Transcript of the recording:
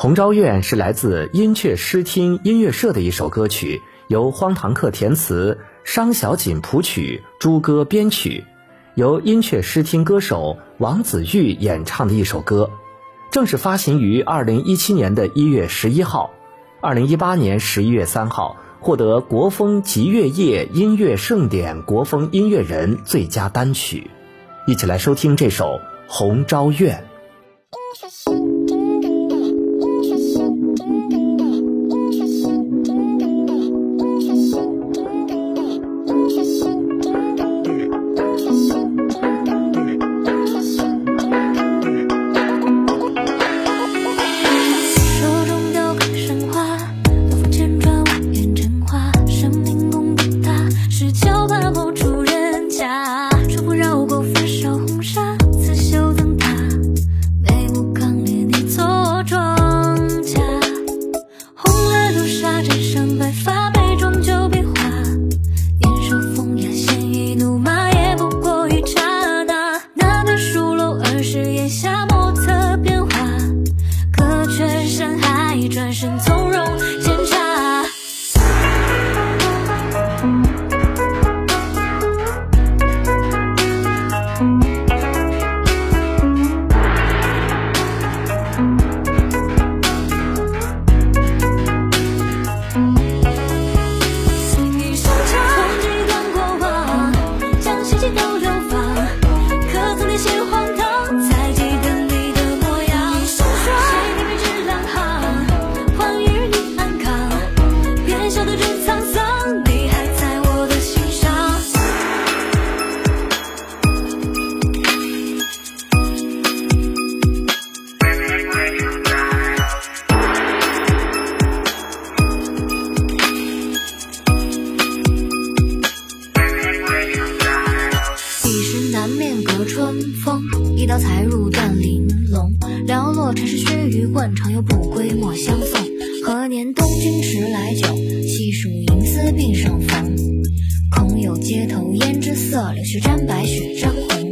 红昭愿是来自音雀诗听音乐社的一首歌曲，由荒唐客填词，商小锦谱曲，朱歌编曲，由音雀诗听歌手王子玉演唱的一首歌，正式发行于二零一七年的一月十一号，二零一八年十一月三号获得国风吉乐夜音乐盛典国风音乐人最佳单曲，一起来收听这首《红昭愿》。身从和春风一刀裁入断玲珑，寥落尘世须臾，惯常有不归莫相送。何年东君迟来酒，细数银丝鬓上逢。空有街头胭脂色，柳絮沾白雪，沾红。